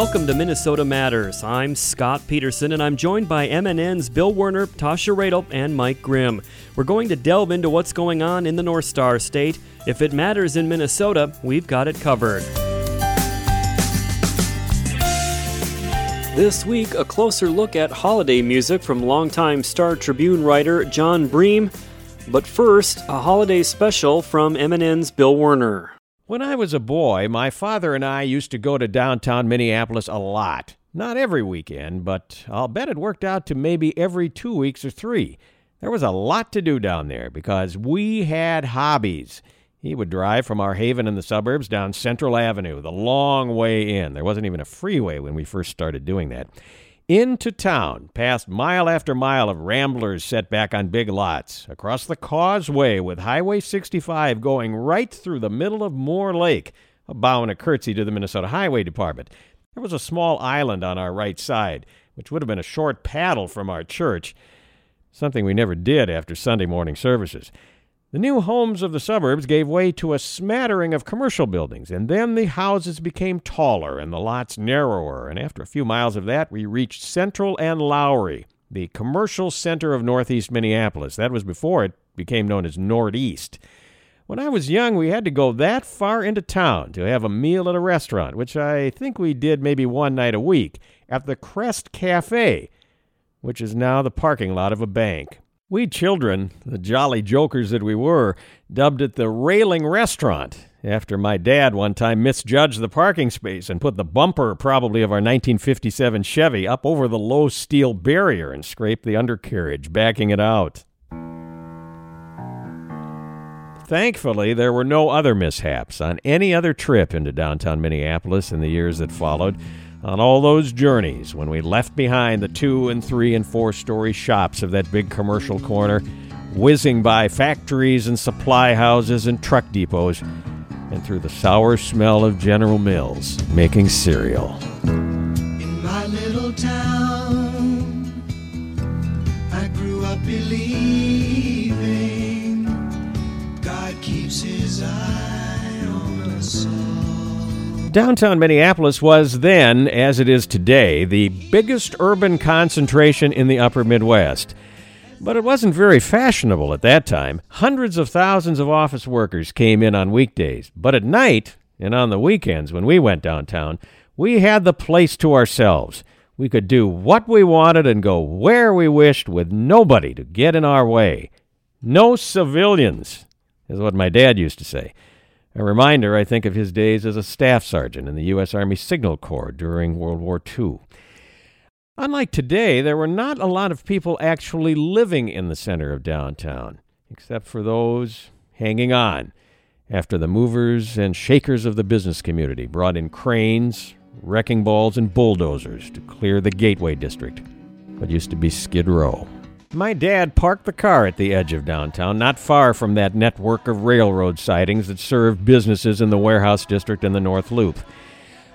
Welcome to Minnesota Matters. I'm Scott Peterson, and I'm joined by MNN's Bill Werner, Tasha Radel, and Mike Grimm. We're going to delve into what's going on in the North Star State. If it matters in Minnesota, we've got it covered. This week, a closer look at holiday music from longtime Star Tribune writer Jon Bream. But first, a holiday special from MNN's Bill Werner. When I was a boy, my father and I used to go to downtown Minneapolis a lot. Not every weekend, but I'll bet it worked out to maybe every two weeks or three. There was a lot to do down there because we had hobbies. He would drive from our haven in the suburbs down Central Avenue, the long way in. There wasn't even a freeway when we first started doing that into town, past mile after mile of ramblers set back on big lots, across the causeway with Highway 65 going right through the middle of Moore Lake, a bow and a curtsy to the Minnesota Highway Department. There was a small island on our right side, which would have been a short paddle from our church, something we never did after Sunday morning services. The new homes of the suburbs gave way to a smattering of commercial buildings, and then the houses became taller and the lots narrower, and after a few miles of that, we reached Central and Lowry, the commercial center of northeast Minneapolis. That was before it became known as Northeast. When I was young, we had to go that far into town to have a meal at a restaurant, which I think we did maybe one night a week, at the Crest Cafe, which is now the parking lot of a bank. We children, the jolly jokers that we were, dubbed it the Railing Restaurant after my dad one time misjudged the parking space and put the bumper, probably of our 1957 Chevy, up over the low steel barrier and scraped the undercarriage, backing it out. Thankfully, there were no other mishaps on any other trip into downtown Minneapolis in the years that followed on all those journeys when we left behind the two and three and four story shops of that big commercial corner, whizzing by factories and supply houses and truck depots, and through the sour smell of General Mills making cereal. In my little town, Downtown Minneapolis was then, as it is today, the biggest urban concentration in the upper Midwest. But it wasn't very fashionable at that time. Hundreds of thousands of office workers came in on weekdays. But at night, and on the weekends when we went downtown, we had the place to ourselves. We could do what we wanted and go where we wished with nobody to get in our way. No civilians, is what my dad used to say. A reminder, I think, of his days as a staff sergeant in the U.S. Army Signal Corps during World War II. Unlike today, there were not a lot of people actually living in the center of downtown, except for those hanging on after the movers and shakers of the business community brought in cranes, wrecking balls, and bulldozers to clear the Gateway District, what used to be Skid Row. My dad parked the car at the edge of downtown, not far from that network of railroad sidings that served businesses in the warehouse district and the North Loop.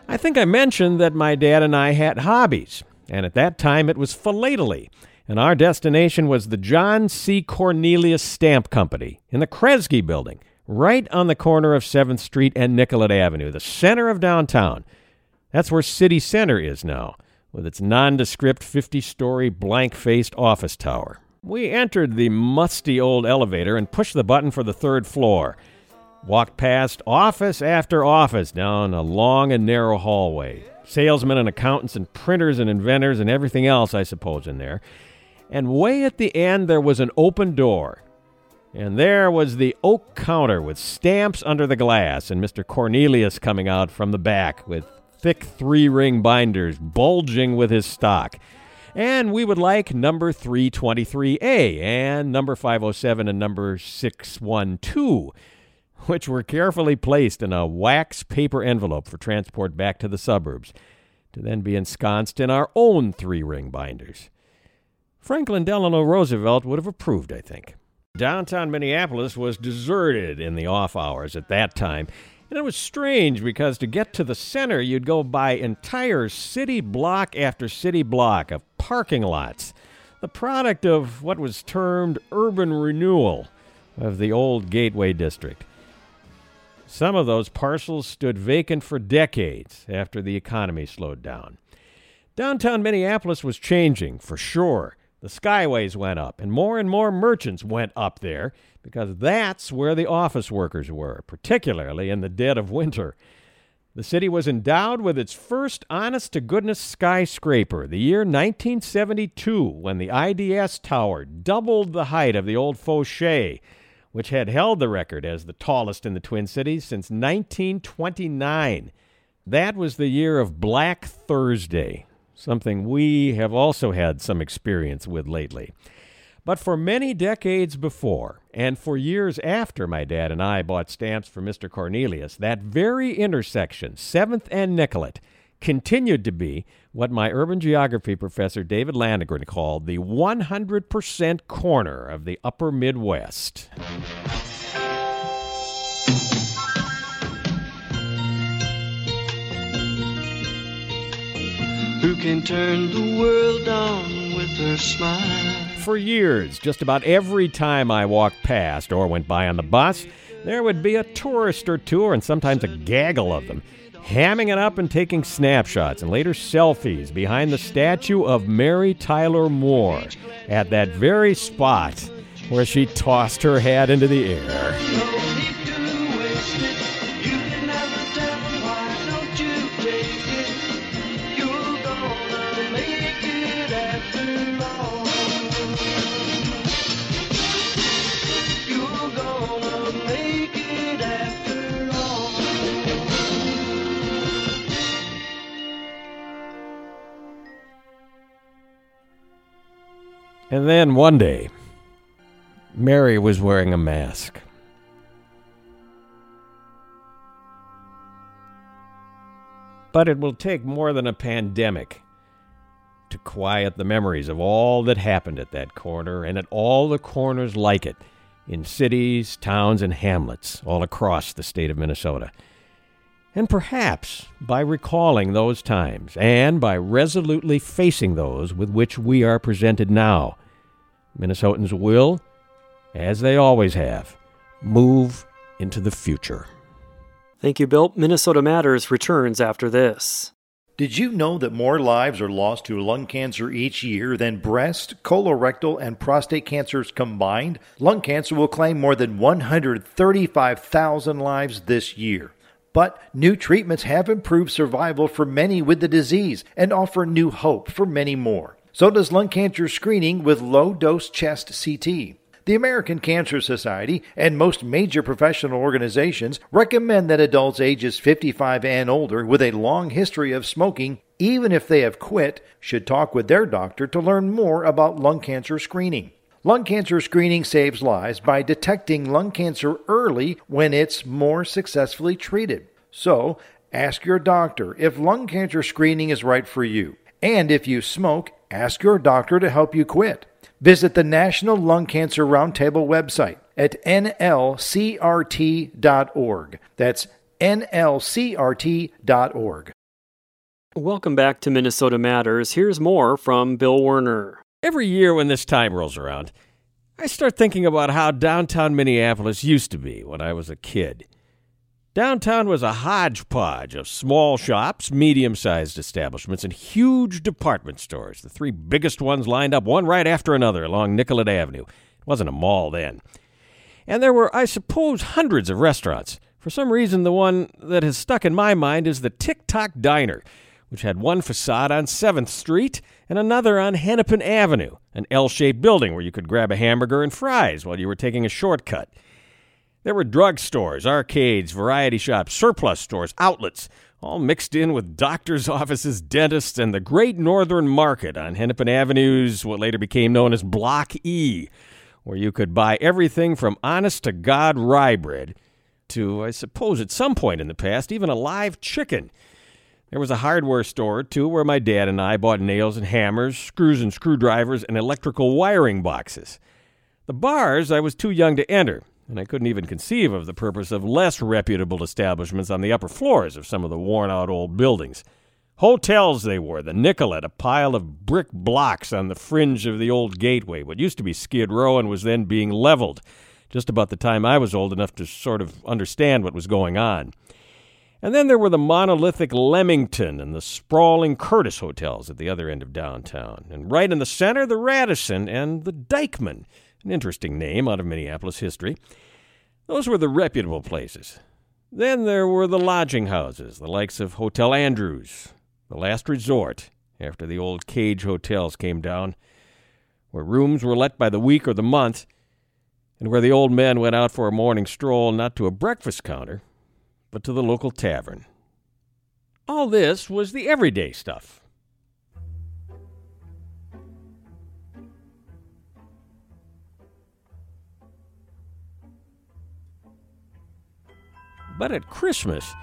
I think I mentioned that my dad and I had hobbies, and at that time it was philately, and our destination was the John C. Cornelius Stamp Company in the Kresge building, right on the corner of 7th Street and Nicollet Avenue, the center of downtown. That's where City Center is now with its nondescript 50 story blank faced office tower. We entered the musty old elevator and pushed the button for the third floor. Walked past office after office down a long and narrow hallway. Salesmen and accountants and printers and inventors and everything else, I suppose, in there. And way at the end, there was an open door. And there was the oak counter with stamps under the glass, and Mr. Cornelius coming out from the back with thick three ring binders bulging with his stock. And we would like number 323A and number 507 and number 612, which were carefully placed in a wax paper envelope for transport back to the suburbs, to then be ensconced in our own three ring binders. Franklin Delano Roosevelt would have approved, I think. Downtown Minneapolis was deserted in the off hours at that time, and it was strange because to get to the center, you'd go by entire city block after city block of parking lots, the product of what was termed urban renewal of the old Gateway District. Some of those parcels stood vacant for decades after the economy slowed down. Downtown Minneapolis was changing, for sure. The skyways went up, and more and more merchants went up there because that's where the office workers were, particularly in the dead of winter. The city was endowed with its first honest to goodness skyscraper, the year 1972, when the IDS Tower doubled the height of the old Foshay, which had held the record as the tallest in the Twin Cities since 1929. That was the year of Black Thursday, something we have also had some experience with lately. But for many decades before, and for years after my dad and I bought stamps for Mr. Cornelius, that very intersection, 7th and Nicollet, continued to be what my urban geography professor David Landegren called the 100% corner of the upper Midwest. Who can turn the world on with her smile? For years, just about every time I walked past or went by on the bus, there would be a tourist or two, and sometimes a gaggle of them, hamming it up and taking snapshots and later selfies behind the statue of Mary Tyler Moore at that very spot where she tossed her hat into the air. And then one day, Mary was wearing a mask. But it will take more than a pandemic to quiet the memories of all that happened at that corner and at all the corners like it in cities, towns, and hamlets all across the state of Minnesota. And perhaps by recalling those times and by resolutely facing those with which we are presented now, Minnesotans will, as they always have, move into the future. Thank you, Bill. Minnesota Matters returns after this. Did you know that more lives are lost to lung cancer each year than breast, colorectal, and prostate cancers combined? Lung cancer will claim more than 135,000 lives this year. But new treatments have improved survival for many with the disease and offer new hope for many more. So does lung cancer screening with low dose chest CT. The American Cancer Society and most major professional organizations recommend that adults ages 55 and older with a long history of smoking, even if they have quit, should talk with their doctor to learn more about lung cancer screening. Lung cancer screening saves lives by detecting lung cancer early when it's more successfully treated. So, ask your doctor if lung cancer screening is right for you. And if you smoke, ask your doctor to help you quit. Visit the National Lung Cancer Roundtable website at nlcrt.org. That's nlcrt.org. Welcome back to Minnesota Matters. Here's more from Bill Werner. Every year when this time rolls around, I start thinking about how downtown Minneapolis used to be when I was a kid. Downtown was a hodgepodge of small shops, medium sized establishments, and huge department stores, the three biggest ones lined up one right after another along Nicollet Avenue. It wasn't a mall then. And there were, I suppose, hundreds of restaurants. For some reason, the one that has stuck in my mind is the Tick Tock Diner, which had one facade on 7th Street and another on Hennepin Avenue, an L shaped building where you could grab a hamburger and fries while you were taking a shortcut. There were drugstores, arcades, variety shops, surplus stores, outlets, all mixed in with doctors' offices, dentists, and the Great Northern Market on Hennepin Avenue's what later became known as Block E, where you could buy everything from honest to God rye bread to, I suppose, at some point in the past, even a live chicken. There was a hardware store, too, where my dad and I bought nails and hammers, screws and screwdrivers, and electrical wiring boxes. The bars I was too young to enter, and I couldn't even conceive of the purpose of less reputable establishments on the upper floors of some of the worn out old buildings. Hotels they were, the Nicollet, a pile of brick blocks on the fringe of the old gateway, what used to be Skid Row and was then being leveled just about the time I was old enough to sort of understand what was going on. And then there were the monolithic Leamington and the sprawling Curtis hotels at the other end of downtown. And right in the center, the Radisson and the Dyckman, an interesting name out of Minneapolis history. Those were the reputable places. Then there were the lodging houses, the likes of Hotel Andrews, the last resort after the old cage hotels came down, where rooms were let by the week or the month, and where the old men went out for a morning stroll not to a breakfast counter, but to the local tavern. All this was the everyday stuff. But at Christmas,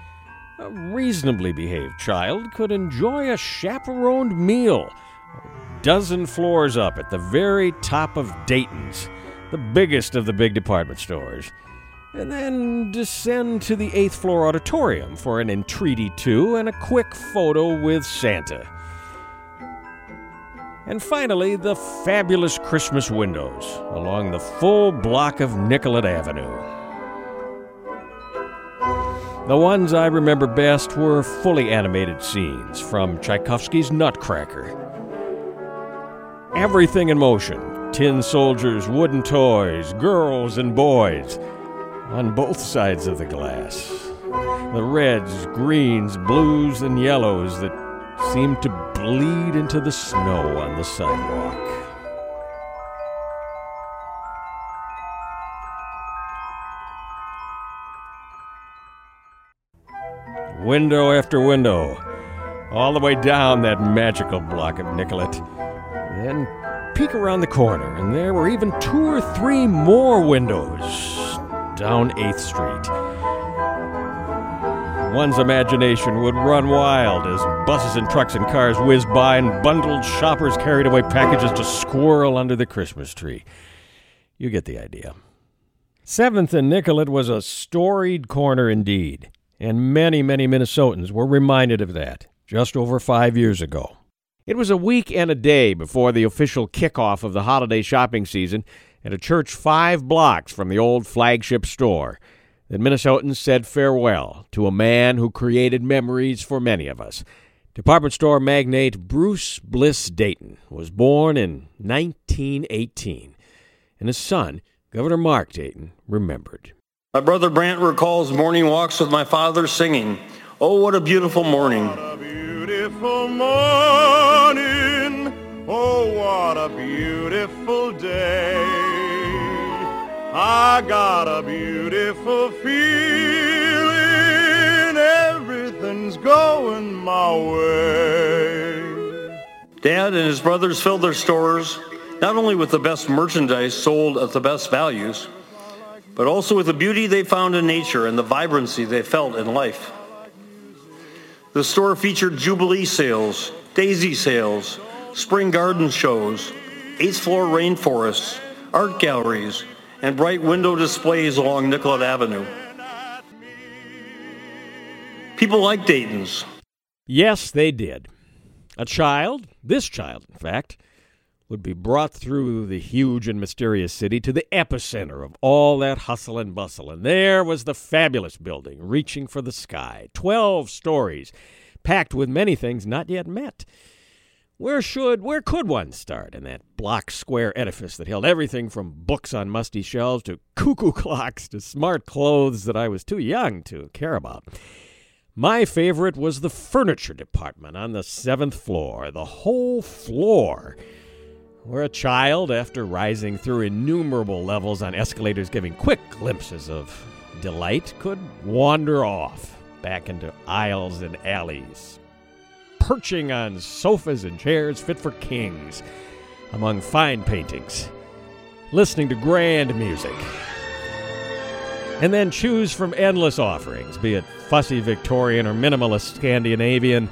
a reasonably behaved child could enjoy a chaperoned meal, a dozen floors up at the very top of Dayton's, the biggest of the big department stores, and then descend to the eighth floor auditorium for an entreaty to and a quick photo with Santa. And finally, the fabulous Christmas windows along the full block of Nicollet Avenue. The ones I remember best were fully animated scenes from Tchaikovsky's Nutcracker. Everything in motion tin soldiers, wooden toys, girls and boys on both sides of the glass. The reds, greens, blues, and yellows that seemed to bleed into the snow on the sidewalk. Window after window, all the way down that magical block of Nicollet. Then peek around the corner, and there were even two or three more windows down 8th Street. One's imagination would run wild as buses and trucks and cars whizzed by and bundled shoppers carried away packages to squirrel under the Christmas tree. You get the idea. 7th and Nicollet was a storied corner indeed, and many, many Minnesotans were reminded of that just over five years ago. It was a week and a day before the official kickoff of the holiday shopping season at a church five blocks from the old flagship store that Minnesotans said farewell to a man who created memories for many of us. Department store magnate Bruce Bliss Dayton was born in 1918, and his son, Governor Mark Dayton, remembered. My brother Brant recalls morning walks with my father singing, Oh, what a beautiful morning. a beautiful morning. Oh, what a beautiful day. I got a beautiful feeling. Everything's going my way. Dad and his brothers filled their stores not only with the best merchandise sold at the best values, but also with the beauty they found in nature and the vibrancy they felt in life. The store featured Jubilee sales, daisy sales, spring garden shows, eighth floor rainforests, art galleries, and bright window displays along Nicollet Avenue. People like Dayton's. Yes, they did. A child, this child, in fact, would be brought through the huge and mysterious city to the epicenter of all that hustle and bustle. And there was the fabulous building reaching for the sky, 12 stories, packed with many things not yet met. Where should, where could one start in that block square edifice that held everything from books on musty shelves to cuckoo clocks to smart clothes that I was too young to care about? My favorite was the furniture department on the seventh floor, the whole floor, where a child, after rising through innumerable levels on escalators giving quick glimpses of delight, could wander off back into aisles and alleys, perching on sofas and chairs fit for kings among fine paintings, listening to grand music and then choose from endless offerings, be it fussy Victorian or minimalist Scandinavian,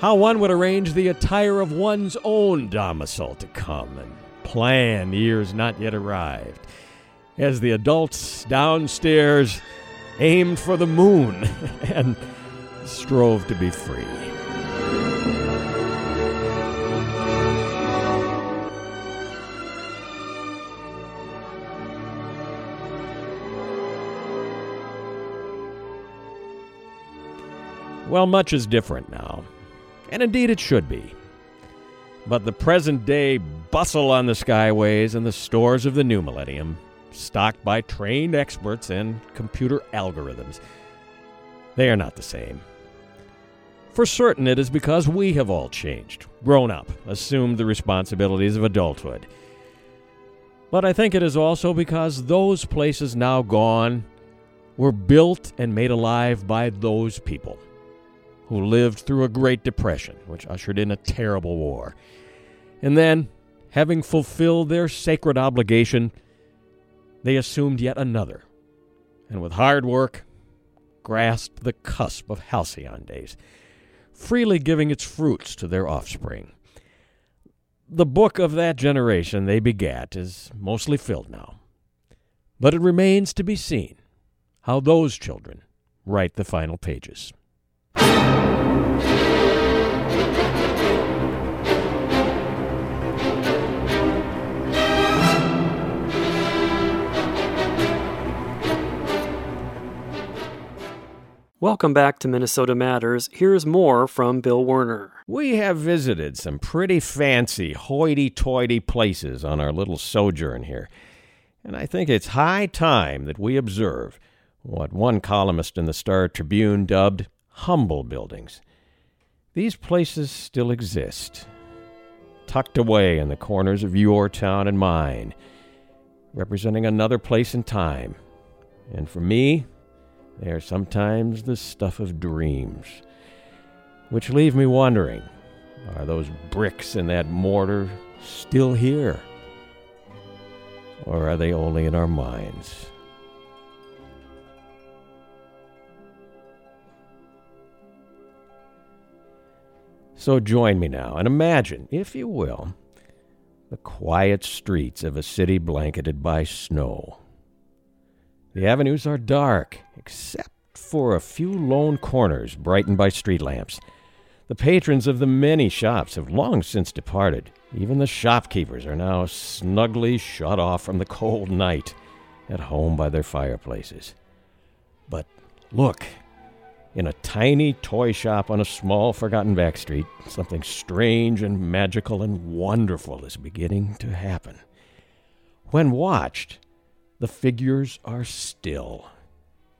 how one would arrange the attire of one's own domicile to come and plan years not yet arrived. As the adults downstairs aimed for the moon and strove to be free. Well, much is different now and indeed it should be. But the present day bustle on the skyways and the stores of the new millennium, stocked by trained experts and computer algorithms, they are not the same. For certain, it is because we have all changed, grown up, assumed the responsibilities of adulthood. But I think it is also because those places now gone were built and made alive by those people who lived through a Great Depression, which ushered in a terrible war. And then, having fulfilled their sacred obligation, they assumed yet another, and with hard work, grasped the cusp of halcyon days, freely giving its fruits to their offspring. The book of that generation they begat is mostly filled now, but it remains to be seen how those children write the final pages. Welcome back to Minnesota Matters. Here's more from Bill Werner. We have visited some pretty fancy, hoity toity places on our little sojourn here, and I think it's high time that we observe what one columnist in the Star Tribune dubbed humble buildings. These places still exist, tucked away in the corners of your town and mine, representing another place and time. And for me, they are sometimes the stuff of dreams, which leave me wondering are those bricks in that mortar still here? Or are they only in our minds? So join me now and imagine, if you will, the quiet streets of a city blanketed by snow. The avenues are dark, except for a few lone corners brightened by street lamps. The patrons of the many shops have long since departed. Even the shopkeepers are now snugly shut off from the cold night, at home by their fireplaces. But look, in a tiny toy shop on a small, forgotten back street, something strange and magical and wonderful is beginning to happen. When watched, the figures are still,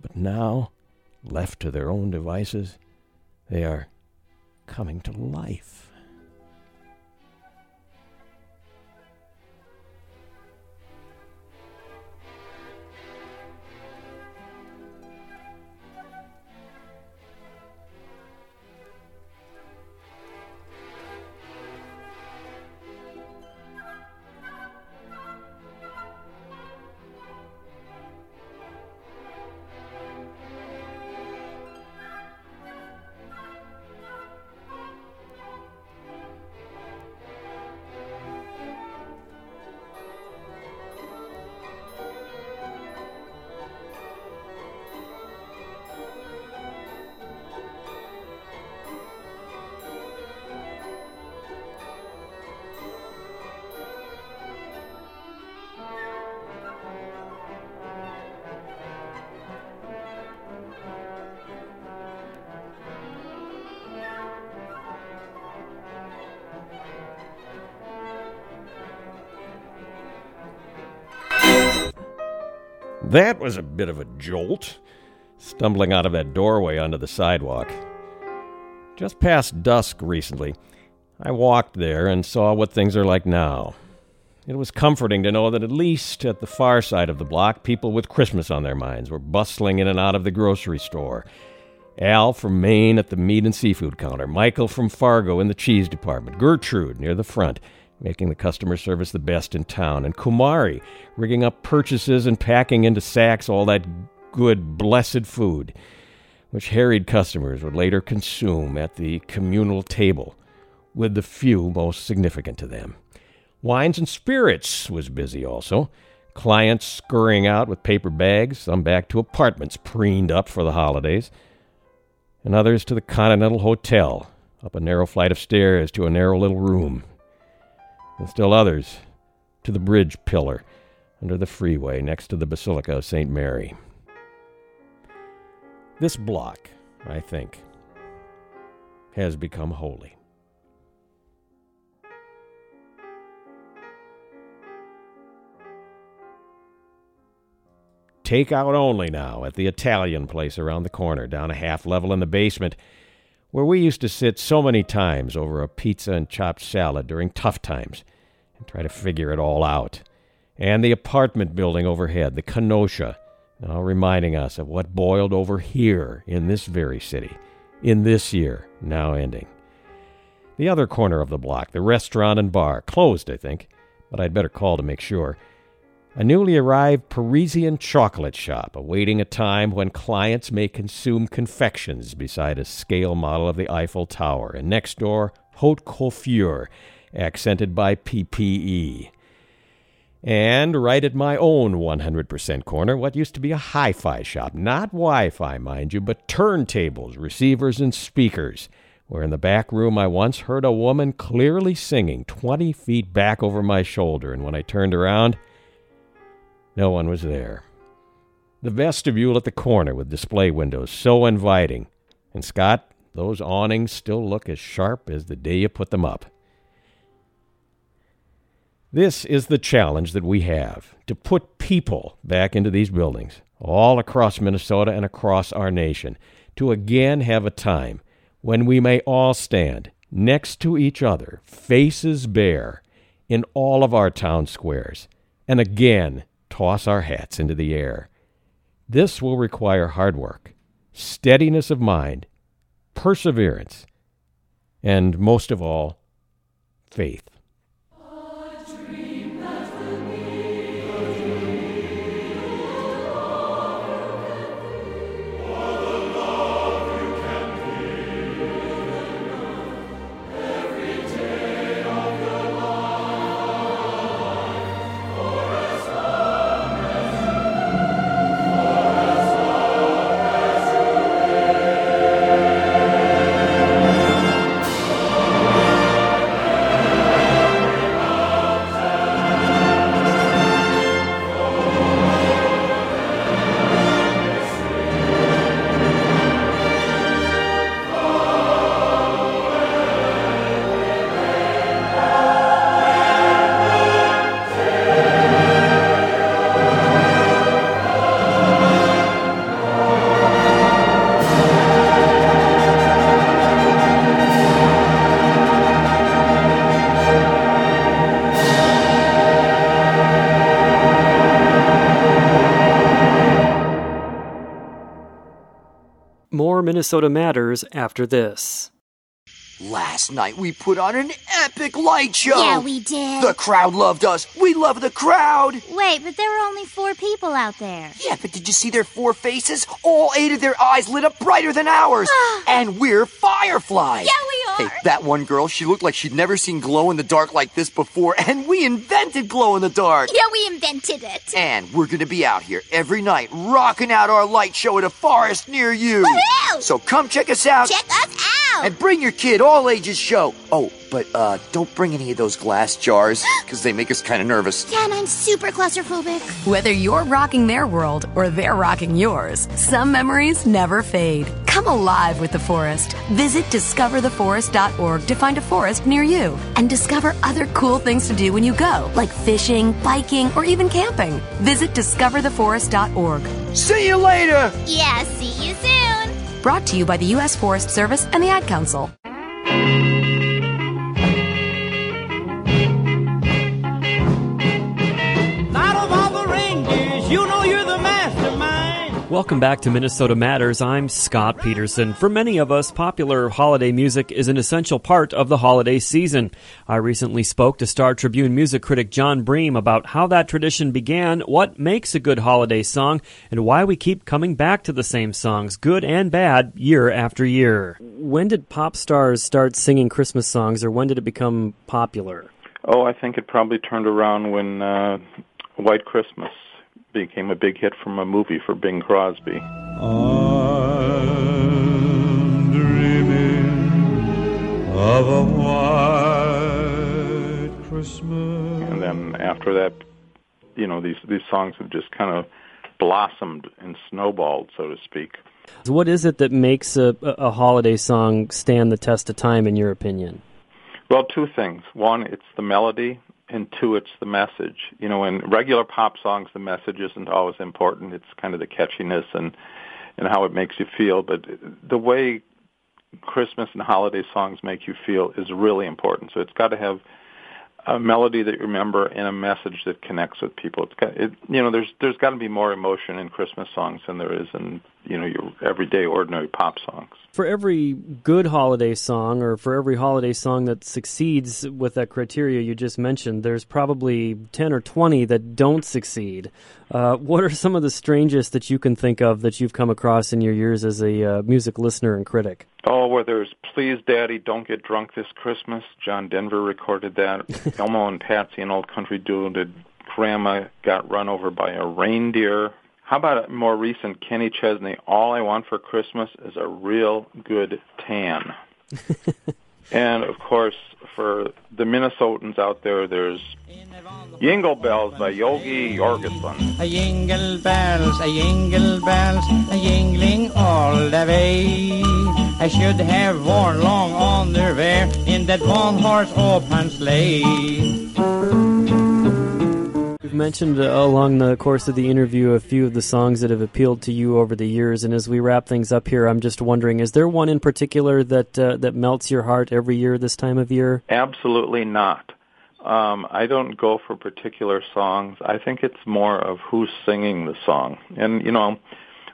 but now, left to their own devices, they are coming to life. That was a bit of a jolt, stumbling out of that doorway onto the sidewalk. Just past dusk recently, I walked there and saw what things are like now. It was comforting to know that at least at the far side of the block, people with Christmas on their minds were bustling in and out of the grocery store. Al from Maine at the meat and seafood counter, Michael from Fargo in the cheese department, Gertrude near the front, making the customer service the best in town, and Kumari rigging up purchases and packing into sacks all that good, blessed food, which harried customers would later consume at the communal table, with the few most significant to them. Wines and Spirits was busy also. Clients scurrying out with paper bags, some back to apartments preened up for the holidays, and others to the Continental Hotel, up a narrow flight of stairs to a narrow little room, and still others to the bridge pillar under the freeway next to the Basilica of St. Mary. This block, I think, has become holy. Takeout only now at the Italian place around the corner, down a half level in the basement, where we used to sit so many times over a pizza and chopped salad during tough times and try to figure it all out. And the apartment building overhead, the Kenosha, now reminding us of what boiled over here in this very city, in this year, now ending. The other corner of the block, the restaurant and bar, closed, I think, but I'd better call to make sure. A newly arrived Parisian chocolate shop awaiting a time when clients may consume confections beside a scale model of the Eiffel Tower, and next door, haute couture, accented by PPE. And right at my own 100% corner, what used to be a hi fi shop. Not Wi Fi, mind you, but turntables, receivers, and speakers. Where in the back room I once heard a woman clearly singing 20 feet back over my shoulder, and when I turned around, no one was there. The vestibule at the corner with display windows so inviting. And Scott, those awnings still look as sharp as the day you put them up. This is the challenge that we have to put people back into these buildings, all across Minnesota and across our nation, to again have a time when we may all stand next to each other, faces bare, in all of our town squares, and again toss our hats into the air. This will require hard work, steadiness of mind, perseverance, and most of all, faith. More Minnesota Matters after this. Last night we put on an epic light show. Yeah, we did. The crowd loved us. We love the crowd. Wait, but there were only four people out there. Yeah, but did you see their four faces? All eight of their eyes lit up brighter than ours. and we're fireflies. Yeah, we are. Hey, that one girl, she looked like she'd never seen glow in the dark like this before, and we invented glow in the dark. Yeah, we invented it. And we're gonna be out here every night, rocking out our light show at a forest near you. Woohoo! So come check us out. Check us out. And bring your kid, all ages show. Oh, but uh, don't bring any of those glass jars, because they make us kind of nervous. yeah, and I'm super claustrophobic. Whether you're rocking their world or they're rocking yours, some memories never fade. Come alive with the forest. Visit discovertheforest.org to find a forest near you and discover other cool things to do when you go, like fishing, biking, or even camping. Visit discovertheforest.org. See you later! Yeah, see you soon. Brought to you by the U.S. Forest Service and the Ad Council. Welcome back to Minnesota Matters. I'm Scott Peterson. For many of us, popular holiday music is an essential part of the holiday season. I recently spoke to Star Tribune music critic Jon Bream about how that tradition began, what makes a good holiday song, and why we keep coming back to the same songs, good and bad, year after year. When did pop stars start singing Christmas songs, or when did it become popular? Oh, I think it probably turned around when uh, White Christmas became a big hit from a movie for Bing Crosby. I'm dreaming of a white Christmas. And then after that, you know, these these songs have just kind of blossomed and snowballed, so to speak. What is it that makes a, a holiday song stand the test of time, in your opinion? Well, two things. One, it's the melody, and two, it's the message. You know, in regular pop songs, the message isn't always important. It's kind of the catchiness and and how it makes you feel. But the way Christmas and holiday songs make you feel is really important. So it's got to have a melody that you remember and a message that connects with people. It's got, it, you know, there's there's got to be more emotion in Christmas songs than there is in you know your everyday ordinary pop songs. For every good holiday song, or for every holiday song that succeeds with that criteria you just mentioned, there's probably ten or twenty that don't succeed. Uh, what are some of the strangest that you can think of that you've come across in your years as a uh, music listener and critic? Oh, where there's "Please, Daddy, Don't Get Drunk This Christmas." John Denver recorded that. Elmo and Patsy, an old country duo, did "Grandma Got Run Over by a Reindeer." How about a more recent Kenny Chesney? All I want for Christmas is a real good tan. and of course, for the Minnesotans out there, there's "Jingle Bells" by Yogi Yorgesson. A jingle bells, a jingle bells, a jingling all the way. I should have worn long underwear in that one horse open sleigh. Mentioned uh, along the course of the interview a few of the songs that have appealed to you over the years, and as we wrap things up here, I'm just wondering: is there one in particular that uh, that melts your heart every year this time of year? Absolutely not. Um, I don't go for particular songs. I think it's more of who's singing the song, and you know,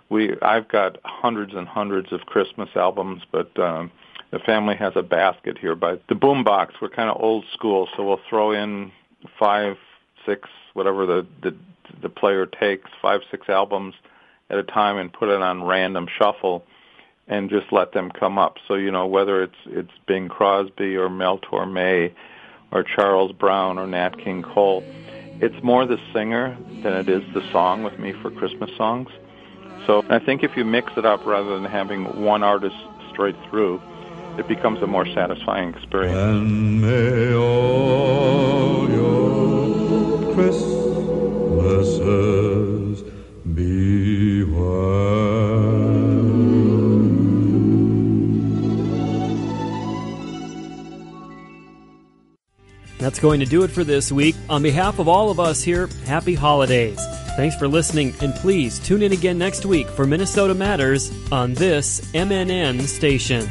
we I've got hundreds and hundreds of Christmas albums, but um, the family has a basket here by the boombox. We're kind of old school, so we'll throw in five, six, whatever the the the player takes, five, six albums at a time, and put it on random shuffle, and just let them come up. So you know whether it's it's Bing Crosby or Mel Torme or Charles Brown or Nat King Cole. It's more the singer than it is the song with me for Christmas songs. So I think if you mix it up rather than having one artist straight through, it becomes a more satisfying experience. Christmases be That's going to do it for this week. On behalf of all of us here, happy holidays. Thanks for listening, and please tune in again next week for Minnesota Matters on this MNN station.